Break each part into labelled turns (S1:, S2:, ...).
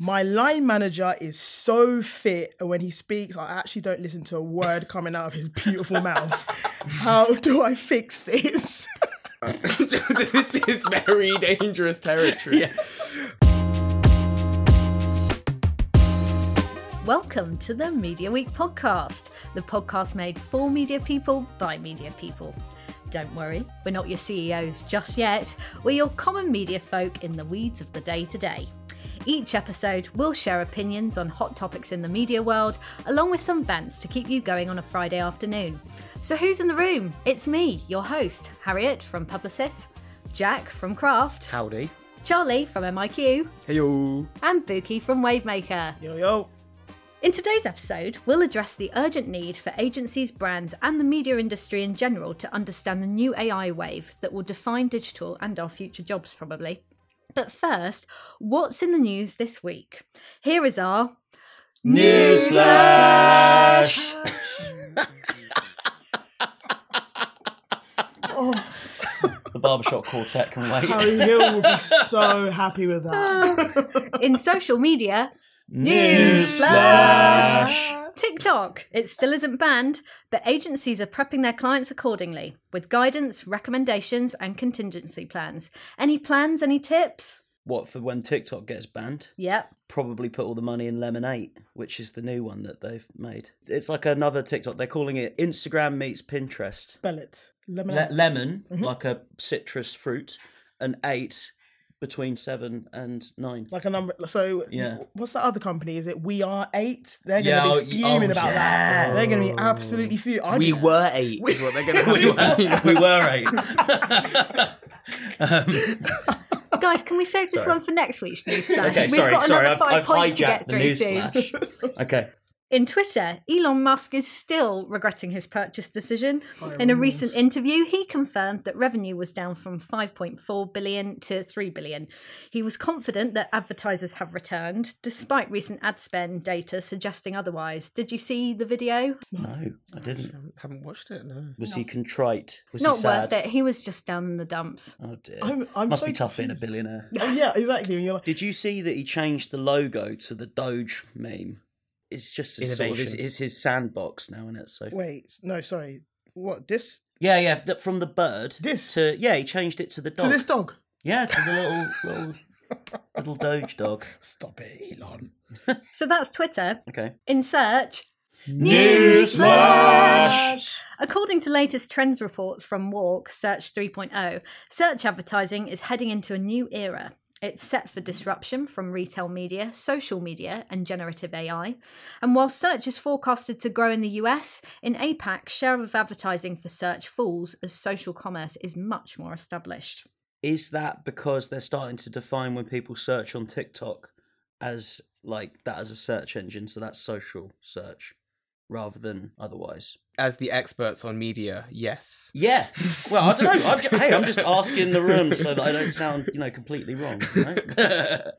S1: My line manager is so fit, and when he speaks, I actually don't listen to a word coming out of his beautiful mouth. How do I fix this?
S2: this is very dangerous territory.
S3: Welcome to the Media Week podcast, the podcast made for media people by media people. Don't worry, we're not your CEOs just yet. We're your common media folk in the weeds of the day to day. Each episode, we'll share opinions on hot topics in the media world, along with some bants to keep you going on a Friday afternoon. So, who's in the room? It's me, your host, Harriet from Publicis, Jack from Craft,
S2: Howdy.
S3: Charlie from MIQ,
S2: Heyo.
S3: and Bukky from Wavemaker.
S1: yo, yo.
S3: In today's episode, we'll address the urgent need for agencies, brands, and the media industry in general to understand the new AI wave that will define digital and our future jobs, probably. But first, what's in the news this week? Here is our
S2: Newsflash.
S4: The barbershop quartet can wait.
S1: Harry Hill will be so happy with that.
S3: in social media.
S4: Newsflash.
S3: TikTok. It still isn't banned, but agencies are prepping their clients accordingly with guidance, recommendations, and contingency plans. Any plans? Any tips?
S4: What for when TikTok gets banned?
S3: Yep.
S4: Probably put all the money in Lemon8, which is the new one that they've made. It's like another TikTok. They're calling it Instagram meets Pinterest.
S1: Spell it.
S4: Le-
S1: Lemon8.
S4: lemon, mm-hmm. like a citrus fruit, and eight between seven and nine.
S1: like a number. So,
S4: Yeah.
S1: what's that other company? Is it WeAre8? They're going
S4: oh,
S1: to be fuming
S4: oh,
S1: about that. They're going to be absolutely fuming.
S2: We were eight, is what they're going to have.
S4: we were eight. um,
S3: Guys, can we save this
S4: Sorry.
S3: one for next week's news flash?
S4: okay,
S3: We've
S4: sorry,
S3: got
S4: sorry.
S3: another
S4: I've,
S3: five
S4: I've
S3: points to
S4: hijacked
S3: get
S4: the
S3: through
S4: news
S3: soon.
S4: flash. Okay.
S3: In Twitter, Elon Musk is still regretting his purchase decision. In a recent interview, he confirmed that revenue was down from 5.4 billion to 3 billion. He was confident that advertisers have returned, despite recent ad spend data suggesting otherwise. Did you see the video?
S4: No, I didn't.
S2: haven't watched it, no.
S4: Was he contrite? Was
S3: Not
S4: he sad?
S3: worth it. He was just down in the dumps.
S4: Oh dear.
S1: I'm- I'm
S4: Must
S1: so
S4: be tough being a billionaire.
S1: Oh, yeah, exactly. You're like,
S4: Did you see that he changed the logo to the Doge meme? It's just a sort of his,
S2: Innovation.
S4: it's his sandbox now, isn't it? So
S1: wait, no, sorry. What, this?
S4: yeah, yeah. that- From the bird
S1: This?
S4: to yeah, he changed it to the dog.
S1: To this dog?
S4: Yeah, to the little little little Doge dog.
S1: Stop it, Elon.
S3: So that's Twitter.
S4: Okay.
S3: In search,
S4: Newsflash!
S3: According to latest trends reports from WARC Search 3.0, search advertising is heading into a new era. It's set for disruption from retail media, social media, and generative AI. And while search is forecasted to grow in the US, in APAC, share of advertising for search falls as social commerce is much more established.
S4: Is that because they're starting to define when people search on TikTok as like that as a search engine, so that's social search rather than otherwise?
S2: As the experts on media, yes.
S4: Yeah. Well, I don't know. I'm ju- hey, I'm just asking the room so that I don't sound, you know, completely wrong. you know?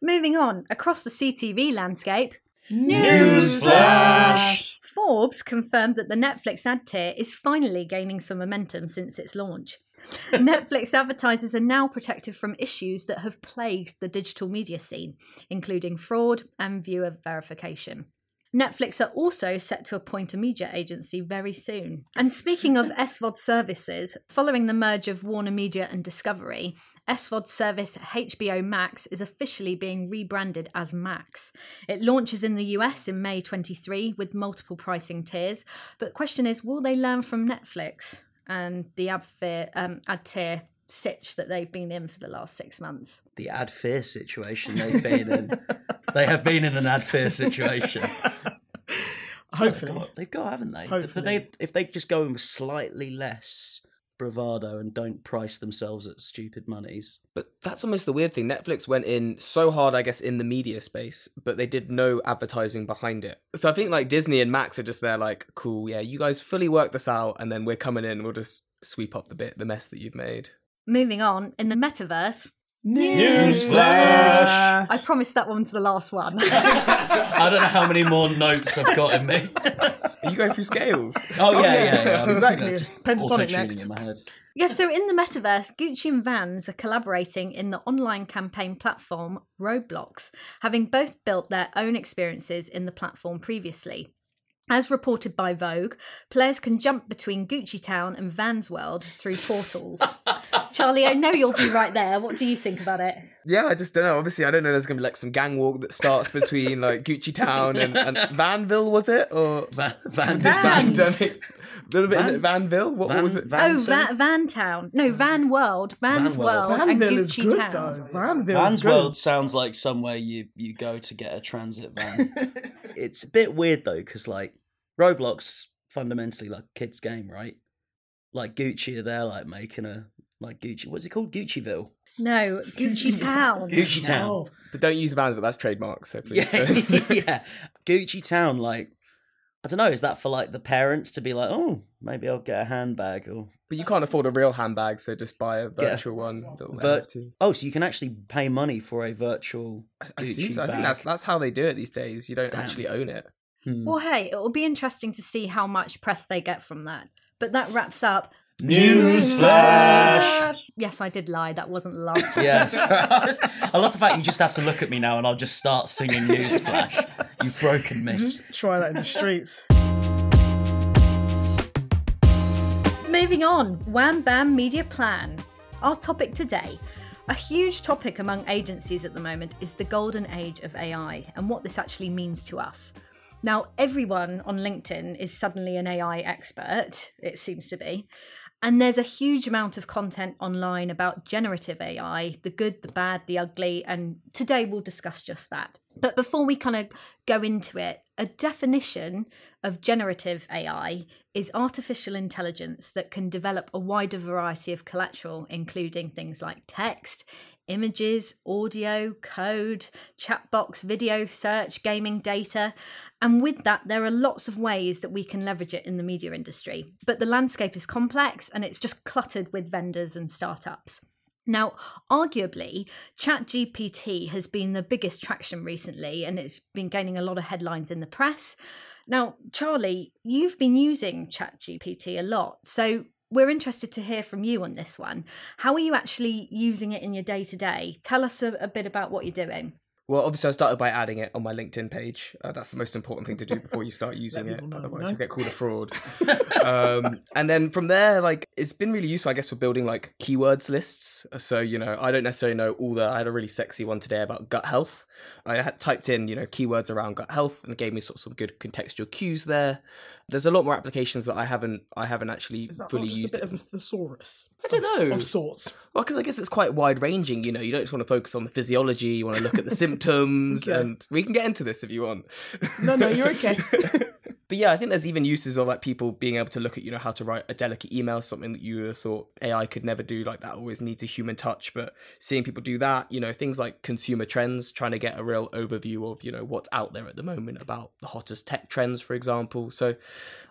S3: Moving on, across the CTV landscape,
S4: Newsflash!
S3: Forbes confirmed that the Netflix ad tier is finally gaining some momentum since its launch. Netflix advertisers are now protected from issues that have plagued the digital media scene, including fraud and viewer verification. Netflix are also set to appoint a media agency very soon. And speaking of SVOD services, following the merge of Warner Media and Discovery, SVOD service HBO Max is officially being rebranded as Max. It launches in the US in May 23 with multiple pricing tiers. But the question is, will they learn from Netflix and the ad, fear, um, ad tier sitch that they've been in for the last six months?
S4: The ad fear situation they've been in. they have been in an ad fear situation.
S1: Hopefully.
S4: God, they've got, haven't they? If
S1: Hopefully.
S4: they if they just go in with slightly less bravado and don't price themselves at stupid monies.
S2: But that's almost the weird thing. Netflix went in so hard, I guess, in the media space, but they did no advertising behind it. So I think like Disney and Max are just there, like, cool, yeah, you guys fully work this out, and then we're coming in, we'll just sweep up the bit, the mess that you've made.
S3: Moving on, in the metaverse,
S4: Newsflash!
S3: I promised that one to the last one.
S4: I don't know how many more notes I've got in me.
S2: Are you going through scales?
S4: Oh yeah,
S1: yeah,
S4: yeah, yeah. I'm,
S1: exactly.
S4: just
S1: Pentatonic
S4: auto-tuning
S1: next.
S4: in my head.
S3: Yeah, so in the metaverse, Gucci and Vans are collaborating in the online campaign platform Roblox, having both built their own experiences in the platform previously. As reported by Vogue, players can jump between Gucci Town and Vans World through portals. Charlie, I know you'll be right there. What do you think about it?
S2: Yeah, I just don't know. Obviously, I don't know. There's gonna be like some gang walk that starts between like Gucci Town and, and Vanville, was it? Or
S4: Van, Van,
S3: Vans.
S2: Van, is
S4: Van-
S2: it Vanville? What, what was it?
S4: Van-
S3: oh,
S4: Vanson?
S3: Va- Van Town. No, Van World. Vans
S4: Van World.
S3: World and
S1: Vanville is
S3: Gucci
S1: good
S3: Town.
S1: though. Vanville
S4: Van's
S1: is good.
S4: World sounds like somewhere you you go to get a transit van. it's a bit weird though, because like Roblox fundamentally like a kids game, right? Like Gucci are there like making a like Gucci. What's it called? Gucciville.
S3: No, Gucci Town.
S4: Gucci Town.
S1: Oh,
S2: But don't use Vanville. That's trademark. So please.
S4: Yeah, yeah. Gucci Town. Like I don't know. Is that for like the parents to be like, oh, maybe I'll get a handbag or
S2: but you can't afford a real handbag, so just buy a virtual one. little
S4: Vir-
S2: NFT.
S4: oh, so you can actually pay money for a virtual
S2: I,
S4: Gucci
S2: assume so. I
S4: bag.
S2: think that's that's how they do it these days. You don't
S4: Damn.
S2: actually own it.
S4: Hmm.
S3: Well, hey, it will be interesting to see how much press they get from that. But that wraps up.
S4: Newsflash.
S3: Yes, I did lie. That wasn't the last time.
S4: Yes. I love the fact you just have to look at me now and I'll just start singing Newsflash. You've broken me.
S1: try that in the streets.
S3: Moving on, Wham Bam Media Plan. Our topic today. A huge topic among agencies at the moment is the golden age of AI and what this actually means to us. Now, everyone on LinkedIn is suddenly an AI expert, it seems to be. And there's a huge amount of content online about generative AI the good, the bad, the ugly. And today we'll discuss just that. But before we kind of go into it, a definition of generative AI is artificial intelligence that can develop a wider variety of collateral, including things like text, images, audio, code, chat box, video, search, gaming data. And with that, there are lots of ways that we can leverage it in the media industry. But the landscape is complex and it's just cluttered with vendors and startups. Now, arguably, ChatGPT has been the biggest traction recently and it's been gaining a lot of headlines in the press. Now, Charlie, you've been using ChatGPT a lot. So we're interested to hear from you on this one. How are you actually using it in your day to day? Tell us a, a bit about what you're doing.
S2: Well, obviously, I started by adding it on my LinkedIn page. Uh, that's the most important thing to do before you start using it.
S1: know,
S2: Otherwise,
S1: no?
S2: you get called a fraud. um, and then from there, like it's been really useful, I guess, for building like keywords lists. So you know, I don't necessarily know all the. I had a really sexy one today about gut health. I had typed in you know keywords around gut health, and it gave me sort of some good contextual cues there. There's a lot more applications that I haven't I haven't actually
S1: Is that
S2: fully
S1: just
S2: used.
S1: a bit
S2: it.
S1: of a thesaurus?
S2: I don't
S1: Of-
S2: know.
S1: Of sorts.
S2: Well, because I guess it's quite wide ranging. You know, you don't just want to focus on the physiology. You want to look at the symptoms,
S1: Okay.
S2: and we can get into this if you want.
S1: No, no, you're okay.
S2: but yeah, I think there's even uses of like people being able to look at you know how to write a delicate email, something that you thought AI could never do. Like that always needs a human touch. But seeing people do that, you know, things like consumer trends, trying to get a real overview of you know what's out there at the moment about the hottest tech trends, for example. So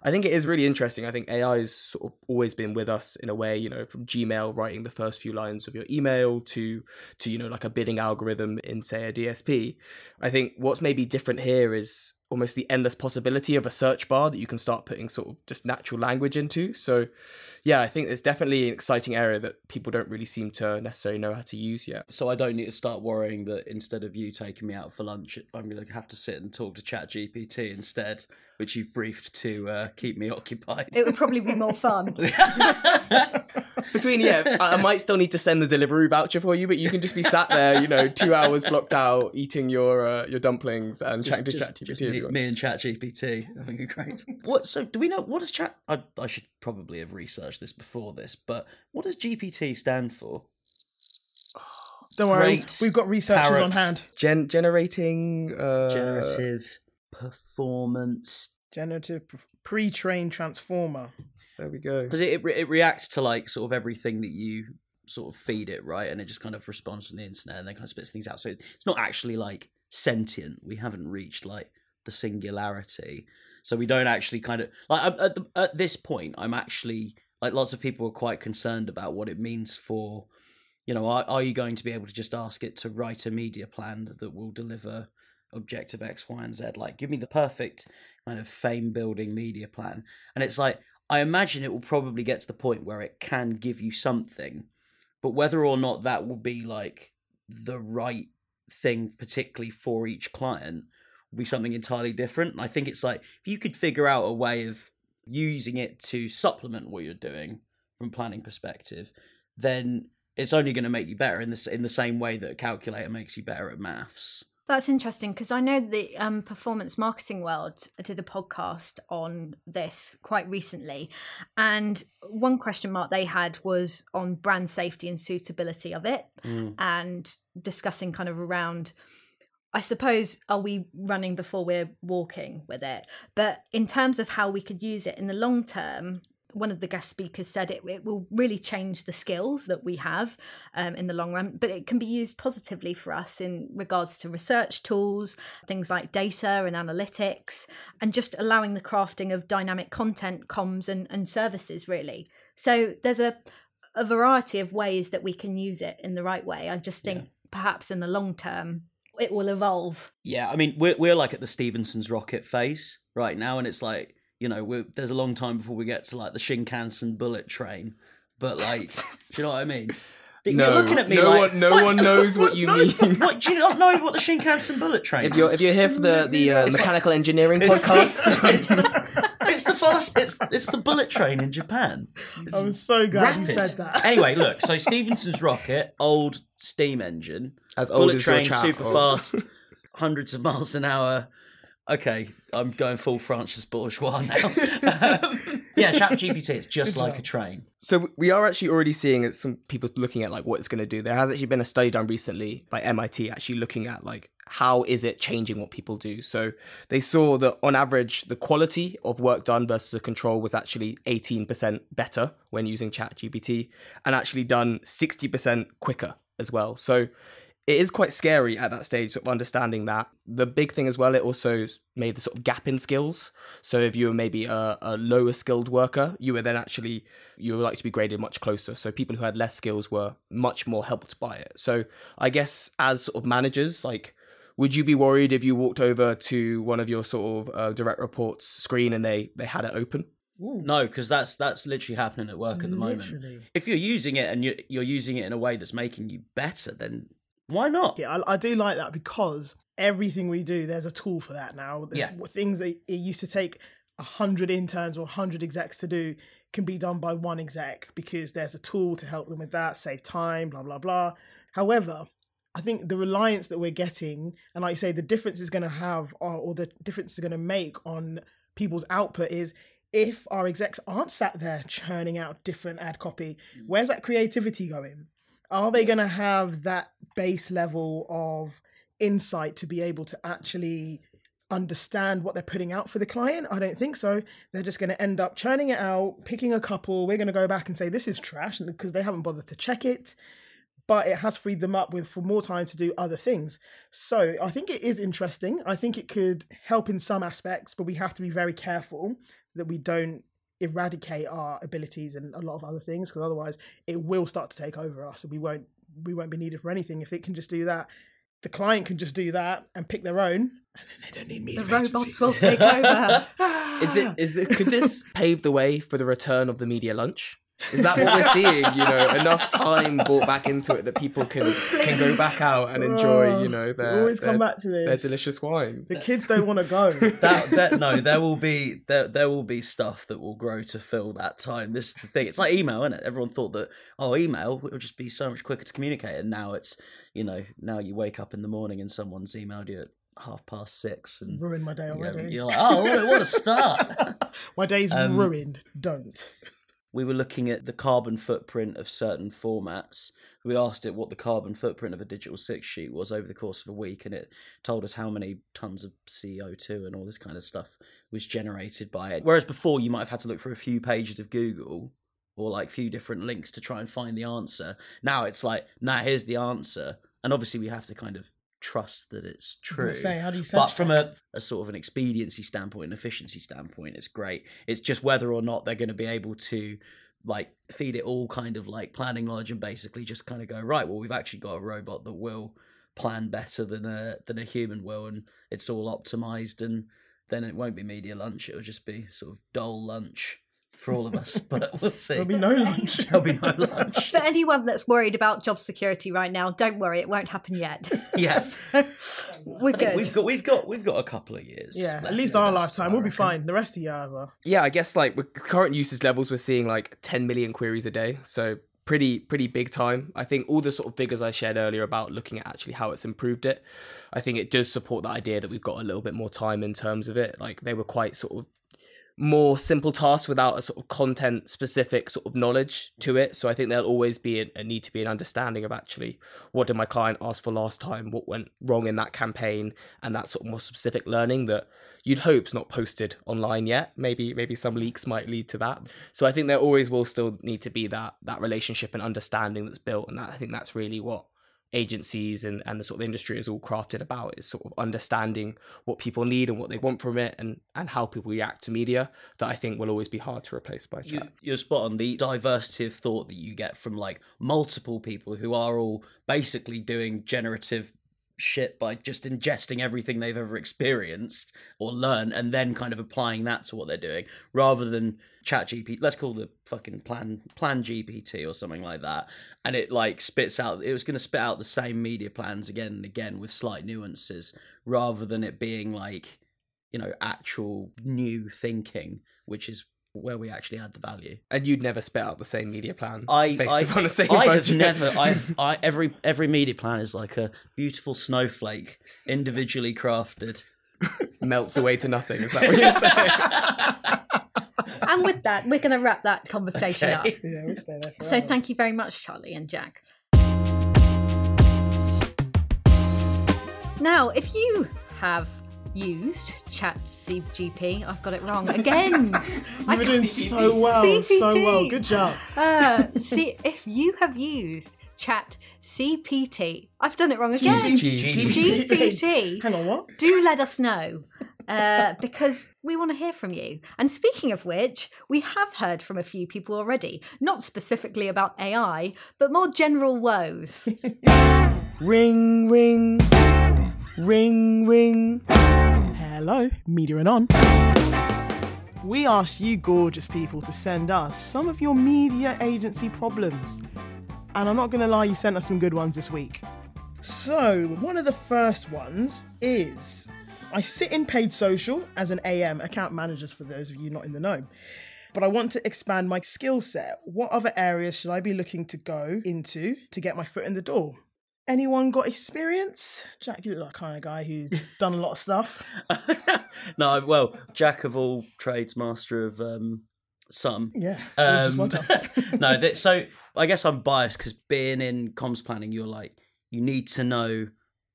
S2: I think it is really interesting. I think AI has sort of always been with us in a way, you know, from Gmail writing the first few lines of your email to to you know like a bidding algorithm in say a DSP. I think what's maybe different here is almost the endless possibility of a search bar that you can start putting sort of just natural language into. So yeah, I think it's definitely an exciting area that people don't really seem to necessarily know how to use yet.
S4: So I don't need to start worrying that instead of you taking me out for lunch, I'm going to have to sit and talk to ChatGPT instead, which you've briefed to uh, keep me occupied.
S3: It would probably be more fun.
S2: Between yeah, I, I might still need to send the delivery voucher for you, but you can just be sat there, you know, two hours blocked out, eating your uh, your dumplings and chatting to
S4: just,
S2: ChatGPT.
S4: just
S2: if
S4: me,
S2: you want.
S4: me and ChatGPT. I think it's great. what? So do we know what does Chat? I, I should probably have researched this before this, but what does GPT stand for?
S1: Don't worry,
S4: Great
S1: we've got researchers on
S4: parrots.
S1: hand.
S2: Gen- generating uh,
S4: Generative performance.
S1: Generative pre- pre-trained transformer.
S2: There we go.
S4: Because it, it it reacts to like sort of everything that you sort of feed it, right? And it just kind of responds from the internet and then kind of spits things out. So it's not actually like sentient. We haven't reached like the singularity. So we don't actually kind of like at, at, the, at this point. I'm actually like lots of people are quite concerned about what it means for. You know, are, are you going to be able to just ask it to write a media plan that will deliver objective X, Y, and Z. Like, give me the perfect kind of fame building media plan. And it's like, I imagine it will probably get to the point where it can give you something, but whether or not that will be like the right thing, particularly for each client, will be something entirely different. And I think it's like, if you could figure out a way of using it to supplement what you're doing from planning perspective, then it's only going to make you better in this in the same way that a calculator makes you better at maths.
S3: That's interesting because I know the um, performance marketing world did a podcast on this quite recently, and one question mark they had was on brand safety and suitability of it,
S4: Mm.
S3: and discussing kind of around. I suppose are we running before we're walking with it? But in terms of how we could use it in the long term, one of the guest speakers said it, it will really change the skills that we have um, in the long run, but it can be used positively for us in regards to research tools, things like data and analytics, and just allowing the crafting of dynamic content, comms, and, and services, really. So there's a, a variety of ways that we can use it in the right way. I just think perhaps in the long term, it will evolve.
S4: Yeah, I mean, we're we're like at the Stephenson's rocket phase right now, and it's like you know, we're, there's a long time before we get to like the Shinkansen bullet train. But like, do you know what I mean? You're
S2: No,
S4: looking at me
S2: no
S4: like,
S2: one, no
S4: what?
S2: one knows what you mean.
S4: What, do you not know what the Shinkansen bullet train
S2: If you're
S4: is?
S2: if you're here for the the uh,
S4: It's like-
S2: mechanical engineering
S4: It's,
S2: podcast,
S4: it's, the, it's the fast. It's it's the bullet train in Japan. It's
S1: I'm so glad you said that.
S4: anyway, look. So Stephenson's rocket, old steam engine,
S2: as old
S4: bullet
S2: as
S4: train,
S2: chat,
S4: super fast, hundreds of miles an hour. Okay, I'm going full Francis Bourgeois now. um, yeah, ChatGPT. It's just
S1: Good
S4: like
S1: job.
S4: a train.
S2: So we are actually already seeing it- some people looking at like what it's going to do. There has actually been a study done recently by MIT actually looking at like how is it changing what people do. So they saw that on average the quality of work done versus the control was actually 18% better when using Chat GPT and actually done 60% quicker as well. So it is quite scary at that stage of understanding that. The big thing as well, it also made the sort of gap in skills. So if you were maybe a, a lower skilled worker, you were then actually you were like to be graded much closer. So people who had less skills were much more helped by it. So I guess as sort of managers, like would you be worried if you walked over to one of your sort of uh, direct reports screen and they they had it open?
S4: No, because that's that's literally happening at work at the moment. If you're using it and you're, you're using it in a way that's making you better, then why not?
S1: Yeah, I, I do like that because everything we do, there's a tool for that now.
S4: Yeah.
S1: Things that it used to take a hundred interns or a hundred execs to do can be done by one exec because there's a tool to help them with that, save time, blah blah blah. However, I think the reliance that we're getting, and like you say, the difference is going to have, or, or the difference is going to make on people's output is if our execs aren't sat there churning out different ad copy, mm. where's that creativity going? Are they going to have that base level of insight to be able to actually understand what they're putting out for the client? I don't think so. They're just going to end up churning it out, picking a couple. We're going to go back and say this is trash because they haven't bothered to check it. But it has freed them up with for more time to do other things. So I think it is interesting. I think it could help in some aspects, but we have to be very careful that we don't eradicate our abilities and a lot of other things because otherwise it will start to take over us and we won't we won't be needed for anything if it can just do that the client can just do that and pick their own and then they don't need media
S3: The robots
S1: agencies.
S3: will take over.
S2: Is it is it could this pave the way for the return of the media lunch? Is that what we're seeing? You know, enough time brought back into it that people can can go back out and enjoy, you know,
S1: We
S2: their
S1: always come back to this.
S2: their
S1: this
S2: delicious wine.
S1: the kids don't want to go
S4: that, that no, there will be there there will be stuff that will grow to fill that time. This is the thing. It's like email, isn't it? Everyone thought that oh, email it would just be so much quicker to communicate, and now it's you know now you wake up in the morning and someone's emailed you at half past six, and
S1: ruined my day
S4: you know,
S1: already
S4: you're like oh, what a, what a start.
S1: my day's
S4: Um,
S1: ruined don't
S4: we were looking at the carbon footprint of certain formats. We asked it what the carbon footprint of a digital six sheet was over the course of a week, and it told us how many tons of CO2 and all this kind of stuff was generated by it. Whereas before, you might have had to look for a few pages of Google or like few different links to try and find the answer. Now it's like, nah, here's the answer. And obviously, we have to kind of trust that it's
S1: I was gonna
S4: true.
S1: say how do you
S4: but from a, a sort of an expediency standpoint an efficiency standpoint it's great. It's just whether or not they're going to be able to like feed it all kind of like planning knowledge and basically just kind of go right well we've actually got a robot that will plan better than a than a human will, and it's all optimized, and then it won't be media lunch. It'll just be sort of dull lunch for all of us. But we'll see.
S1: There'll be no lunch.
S4: There'll be no lunch.
S3: For anyone that's worried about job security right now, don't worry, it won't happen yet.
S4: Yes.
S3: we're
S4: I
S3: good.
S4: We've got we've got we've got a couple of years.
S1: Yeah, at least our lifetime. We'll be fine. The rest of you, however.
S2: Yeah, I guess like with current usage levels, we're seeing like 10 million queries a day. So pretty pretty big time. I think all the sort of figures I shared earlier about looking at actually how it's improved it, I think it does support the idea that we've got a little bit more time in terms of it. Like they were quite sort of more simple tasks without a sort of content specific sort of knowledge to it. So I think there'll always be a, need to be an understanding of actually what did my client ask for last time, what went wrong in that campaign, and that sort of more specific learning that you'd hope's not posted online yet. Maybe maybe some leaks might lead to that. So I think there always will still need to be that that relationship and understanding that's built, and that I think that's really what agencies and, and the sort of industry is all crafted about is sort of understanding what people need and what they want from it and and how people react to media that I think will always be hard to replace by
S4: You,
S2: chat.
S4: you're spot on. The diversity of thought that you get from like multiple people who are all basically doing generative shit by just ingesting everything they've ever experienced or learned and then kind of applying that to what they're doing rather than chat gpt let's call the fucking plan plan gpt or something like that. And it like spits out it was going to spit out the same media plans again and again with slight nuances rather than it being like you know actual new thinking which is where we actually add the value
S2: And you'd never spit out the same media plan
S4: I,
S2: based
S4: I,
S2: upon the same
S4: I have never. I've. I every every media plan is like a beautiful snowflake, individually crafted.
S2: melts away to nothing. Is that what you're saying?
S3: and with that, we're going to wrap that conversation up.
S1: Yeah, we stay there.
S3: So thank you very much, Charlie and Jack. Now, if you have used ChatGPT, I've got it wrong again.
S1: you were doing so well, so well. Good job.
S3: Uh, see, if you have used Chat CPT, I've done it wrong again.
S4: GPT.
S3: GPT.
S1: Hang on, what?
S3: Do let us know. Uh, because we want to hear from you. And speaking of which, we have heard from a few people already, not specifically about AI, but more general woes.
S2: ring, ring, ring, ring.
S1: Hello, Media Anon. We asked you gorgeous people to send us some of your media agency problems. And I'm not going to lie, you sent us some good ones this week. So, one of the first ones is I sit in paid social as an AM, account managers for those of you not in the know. But I want to expand my skill set. What other areas should I be looking to go into to get my foot in the door? Anyone got experience? Jack, you look like the kind of guy who's done a lot of stuff.
S4: no, well, jack of all trades, master of um, some.
S1: Yeah.
S4: Um, no, that, so I guess I'm biased because being in comms planning, you're like you need to know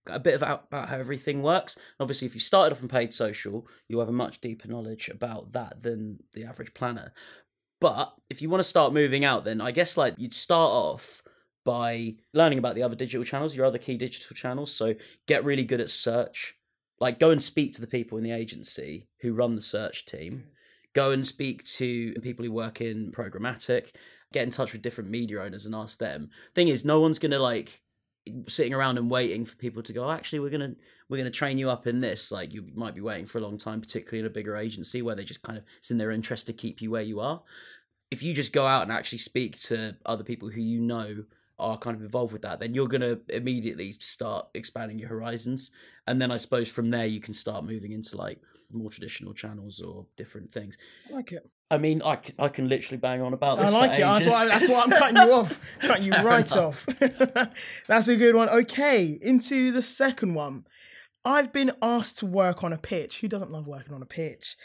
S4: a bit about, about how everything works. Obviously, if you started off in paid social, you have a much deeper knowledge about that than the average planner. But if you want to start moving out, then I guess like you'd start off by learning about the other digital channels, your other key digital channels. So get really good at search. Like go and speak to the people in the agency who run the search team. Mm. Go and speak to people who work in programmatic. Get in touch with different media owners and ask them. Thing is, no one's gonna like sitting around and waiting for people to go. "Oh, Actually, we're gonna we're gonna train you up in this. Like you might be waiting for a long time, particularly in a bigger agency where they just kind of it's in their interest to keep you where you are. If you just go out and actually speak to other people who you know are kind of involved with that, then you're going to immediately start expanding your horizons. And then I suppose from there you can start moving into like more traditional channels or different things.
S1: I like it.
S4: I mean, I, c- I can literally bang on about this.
S1: I
S4: like
S1: it. That's why, that's why I'm cutting you off. Cutting you right off. that's a good one. Okay, into the second one. I've been asked to work on a pitch. Who doesn't love working on a pitch?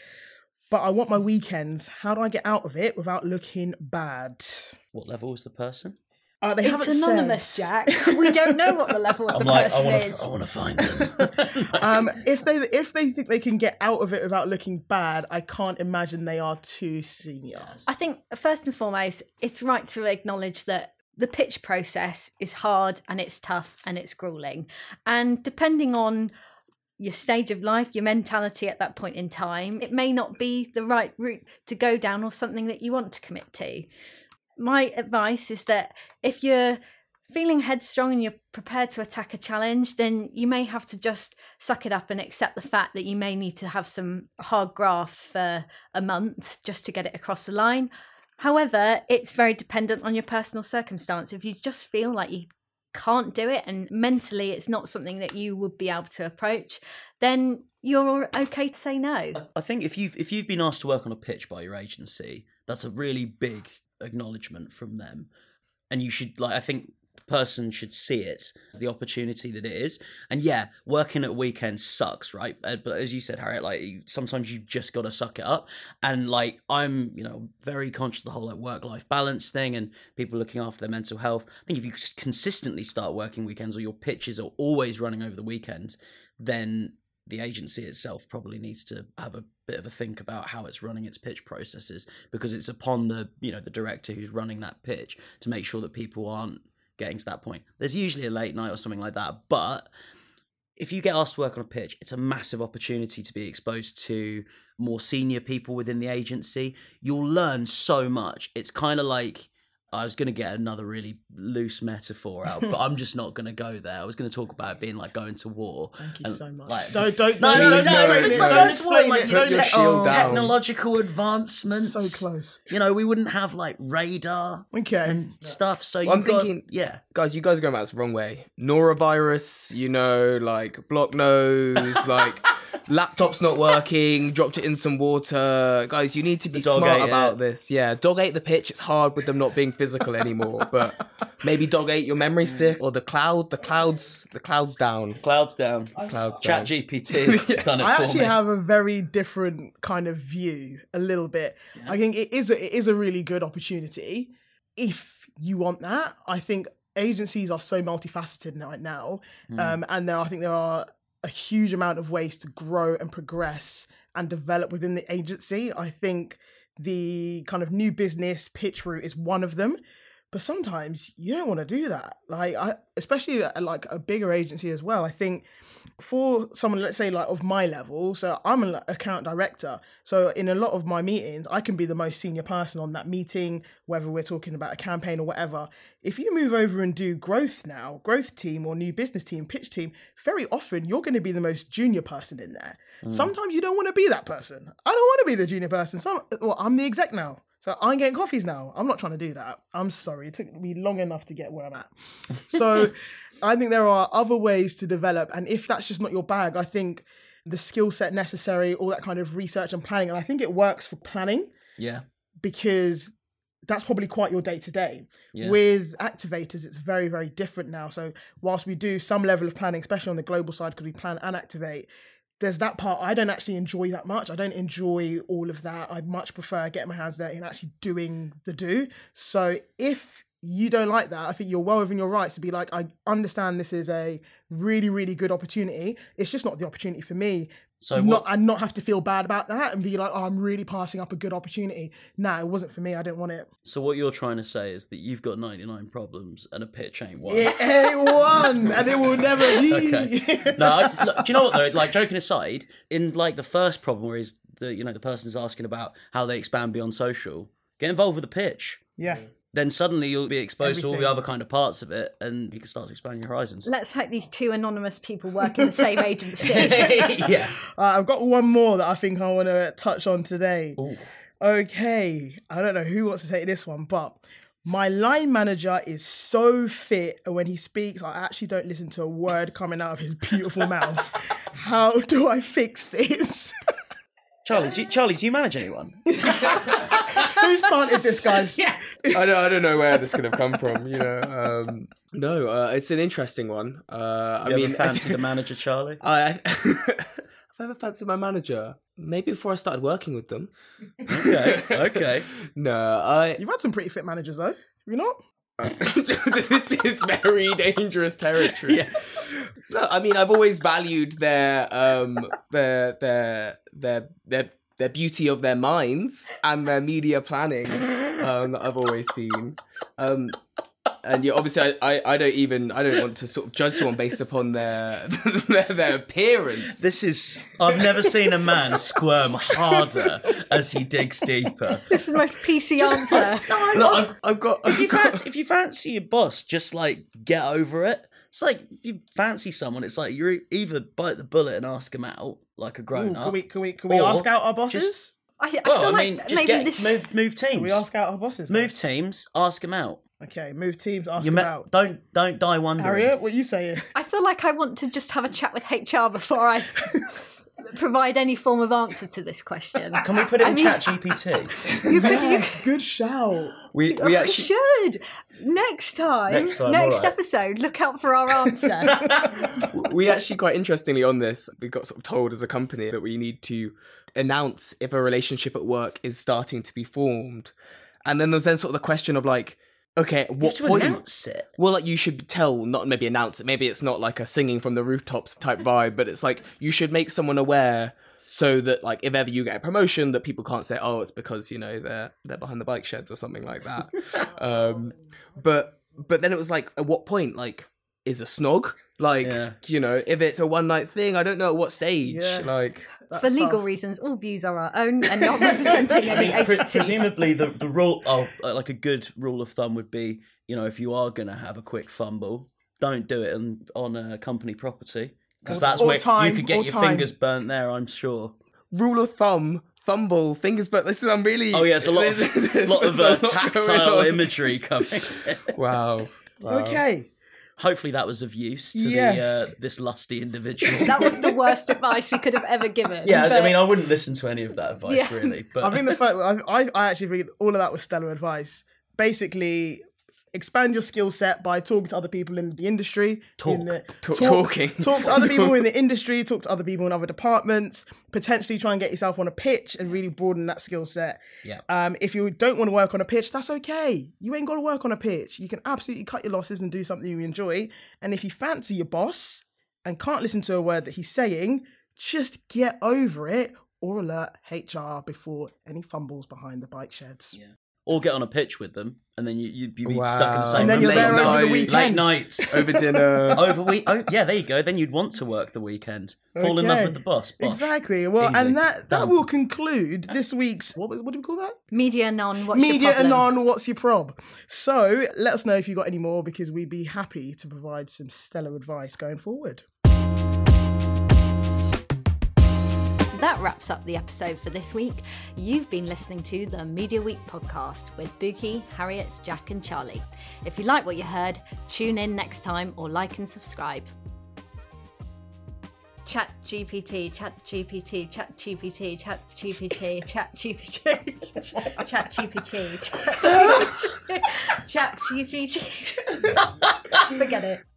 S1: But I want my hmm. weekends. How do I get out of it without looking bad?
S4: What level is the person?
S1: Uh, they
S3: it's
S1: haven't
S3: anonymous,
S1: said.
S3: Jack. We don't know what the level of
S4: I'm
S3: the
S4: like, I
S3: person
S4: want
S3: is.
S4: I want to find them.
S1: um, if they if they think they can get out of it without looking bad, I can't imagine they are too senior.
S3: I think first and foremost, it's right to acknowledge that the pitch process is hard and it's tough and it's grueling. And depending on your stage of life, your mentality at that point in time, it may not be the right route to go down or something that you want to commit to. My advice is that if you're feeling headstrong and you're prepared to attack a challenge, then you may have to just suck it up and accept the fact that you may need to have some hard graft for a month just to get it across the line. However, it's very dependent on your personal circumstance. If you just feel like you can't do it and mentally it's not something that you would be able to approach, then you're okay to say no.
S4: I- think if you've if you've been asked to work on a pitch by your agency, that's a really big acknowledgement from them, and you should like. I think the person should see it as the opportunity that it is. And yeah, working at weekends sucks, right? Uh, But as you said, Harriet, like sometimes you just got to suck it up. And like I'm, you know, very conscious of the whole like work life balance thing and people looking after their mental health. I think if you consistently start working weekends or your pitches are always running over the weekends, then the agency itself probably needs to have a bit of a think about how it's running its pitch processes because it's upon the you know the director who's running that pitch to make sure that people aren't getting to that point. There's usually a late night or something like that but if you get asked to work on a pitch it's a massive opportunity to be exposed to more senior people within the agency. You'll learn so much. It's kind of like I was going to get another really loose metaphor out, but I'm just not going to go there. I was going to talk about it being like going to war.
S1: Thank you
S4: And,
S1: so much.
S4: like-
S1: don't don't
S4: No,
S1: don't-
S4: no, no,
S1: don't
S4: no,
S1: explain
S4: it's
S1: it,
S4: not
S1: don't
S4: going to war.
S1: explain
S4: Like,
S1: it.
S4: you
S2: Put your
S4: te-
S2: shield oh, down.
S4: technological advancements.
S1: So close.
S4: You know, we wouldn't have like radar
S1: Okay.
S4: and stuff. So
S2: Well, I'm
S4: got,
S2: thinking-
S4: yeah.
S2: guys, you guys are going about this the wrong way. Norovirus, you know, like block nose, like laptop's not working, dropped it in some water. Guys, you need to be smart
S4: ate it.
S2: about this. Yeah, dog ate the pitch. It's hard with them not being physical anymore, but maybe dog ate your memory stick or the cloud. The clouds, the clouds down.
S4: Clouds down.
S2: Clouds
S4: Chat
S2: down.
S4: GPT has done it
S1: I
S4: for
S1: actually
S4: me.
S1: have a very different kind of view, a little bit. I think it is a, it is a really good opportunity if you want that. I think agencies are so multifaceted right now,
S4: Hmm.
S1: um, and there I think there are a huge amount of ways to grow and progress and develop within the agency. I think the kind of new business pitch route is one of them. But sometimes you don't want to do that. Like, I, especially at like a bigger agency as well. I think for someone, let's say, like of my level, so I'm an account director. So in a lot of my meetings, I can be the most senior person on that meeting, whether we're talking about a campaign or whatever. If you move over and do growth now, growth team or new business team, pitch team, very often you're going to be the most junior person in there. Mm. Sometimes you don't want to be that person. I don't want to be the junior person. Some, well, I'm the exec now. So I'm getting coffees now. I'm not trying to do that. I'm sorry. It took me long enough to get where I'm at. So I think there are other ways to develop. And if that's just not your bag, I think the skill set necessary, all that kind of research and planning, and I think it works for planning
S4: Yeah.
S1: because that's probably quite your day to day. With activators, it's very, very different now. So, whilst we do some level of planning, especially on the global side, because we plan and activate, there's that part I don't actually enjoy that much. I don't enjoy all of that. I much prefer getting my hands dirty and actually doing the do. So, if you don't like that, I think you're well within your rights to be like, I understand this is a really, really good opportunity. It's just not the opportunity for me
S4: So
S1: not
S4: what,
S1: and not have to feel bad about that and be like, oh, I'm really passing up a good opportunity. Nah, it wasn't for me. I didn't want it.
S4: so what you're trying to say is that you've got 99 problems and a pitch ain't one.
S1: It ain't one, and it will never be.
S4: Okay. No, I, look, do you know what though? Like joking aside, in like the first problem where is the you know the person's asking about how they expand beyond social, get involved with the pitch.
S1: yeah.
S4: Then suddenly you'll be exposed to all the other kind of parts of it, and you can start to expand your horizons.
S3: Let's hope these two anonymous people work in the same agency.
S4: yeah.
S1: Uh, I've got one more that I think I want to touch on today.
S4: Ooh.
S1: Okay, I don't know who wants to take this one, but my line manager is so fit, and when he speaks, I actually don't listen to a word coming out of his beautiful mouth. How do I fix this?
S4: Charlie, do you, Charlie, do you manage anyone?
S1: Whose Who's planted this, guys? Yeah.
S2: I don't, I don't know where this could have come from. You know, um, no, uh, it's an interesting one. Uh, I
S4: You
S2: mean,
S4: ever fancied a manager, Charlie?
S2: I, I've ever fancied my manager. Maybe before I started working with them.
S4: Okay, okay.
S2: No, I.
S1: You've had some pretty fit managers, though. Have you not?
S2: this is very dangerous territory. No, I mean I've always valued their um their their their their their beauty of their minds and their media planning um that I've always seen. Um and you obviously I, I, I don't even I don't want to sort of judge someone based upon their their, their appearance.
S4: This is. I've never seen a man squirm harder as he digs deeper.
S3: This is the most PC answer.
S2: Look, I've, I've got,
S4: If you,
S2: got
S4: fancy, if you fancy your boss, just like get over it. It's like if you fancy someone, it's like you either bite the bullet and ask them out like a
S1: Ooh,
S4: grown
S1: can we can we can we ask out our bosses?
S4: just-
S3: I, I
S4: well,
S3: feel
S4: I
S3: like
S4: mean, just
S3: maybe
S4: get
S3: this.
S4: move move
S1: can
S4: teams.
S1: we ask out our bosses?
S4: move teams. Ask them out.
S1: Okay, move teams. Ask
S4: You
S1: them
S4: me-
S1: out.
S4: don't don't die wondering.
S1: Harriet, what are you saying?
S3: I feel like I want to just have a chat with HR before I provide any form of answer to this question.
S4: Can we put it
S3: I
S4: in
S3: mean-
S4: Chat GPT?
S3: You could, you
S1: Yes, good shout.
S2: we we
S3: we
S2: actually
S3: should next time.
S4: Next time,
S3: next
S4: alright.
S3: episode. Look out for our answer.
S2: we actually quite interestingly on this we got sort of told as a company that we need to announce if a relationship at work is starting to be formed and then there's then sort of the question of like okay at
S4: You
S2: what point
S4: announce it.
S2: well like you should tell not maybe announce it maybe it's not like a singing from the rooftops type vibe but it's like you should make someone aware so that like if ever you get a promotion that people can't say oh it's because you know they're they're behind the bike sheds or something like that um but but then it was like at what point like is a snog like
S4: Yeah.
S2: you know if it's a one night thing i don't know at what stage
S1: Yeah.
S2: like
S1: That's
S3: for legal
S1: tough.
S3: reasons, all views are our own and not representing
S4: I
S3: any
S4: mean, pre-
S3: agencies.
S4: presumably the, the rule of uh, like a good rule of thumb would be you know if you are going to have a quick fumble don't do it on, on a company property because that's
S1: or
S4: where
S1: time,
S4: you could get your
S1: time.
S4: fingers burnt there i'm sure
S2: rule of thumb thumble fingers but this is i'm really
S4: oh yeah it's a lot of,
S2: there's-
S4: lot of uh, tactile imagery coming
S2: wow Wow.
S1: Okay.
S4: Hopefully that was of use to
S1: Yes.
S4: the uh, this lusty individual
S3: that was the worst advice we could have ever given.
S4: yeah i mean i wouldn't listen to any of that advice
S3: Yeah.
S4: really but
S1: I think the first, I, I- I actually read all of that was stellar advice. Basically, expand your skill set by talking to other people in the industry.
S4: Talk.
S1: in the-
S2: Ta- talking.
S1: Talk to other people in the industry. Talk to other people in other departments. Potentially try and get yourself on a pitch and really broaden that skill set.
S4: Yeah.
S1: Um, if you don't want to work on a pitch, that's okay. You ain't got to work on a pitch. You can absolutely cut your losses and do something you enjoy. And if you fancy your boss and can't listen to a word that he's saying, just get over it or alert HR before any fumbles behind the bike sheds.
S4: Yeah. Or get on a pitch with them and then you, you'd be stuck in the same
S1: And then
S4: room
S1: you're there
S4: late
S1: over the weekend.
S4: late nights
S2: over dinner
S4: over week. Oh, yeah, there you go. Then you'd want to work the weekend. Fall in love with the boss. Bosh.
S1: Exactly. Well,
S4: Easy.
S1: and that that
S4: Done.
S1: will conclude this week's what was what do we call that?
S3: Media non. What's
S1: Media
S3: your problem?
S1: anon. What's your prob? So let us know if you got any more because we'd be happy to provide some stellar advice going forward.
S3: That wraps up the episode for this week. You've been listening to the Media Week podcast with Bukky, Harriet, Jack, and Charlie. If you like what you heard, tune in next time or like and subscribe. Chat GPT, Chat GPT, Chat GPT, Chat GPT, Chat GPT, Chat GPT, Chat GPT, Chat GPT. Forget it.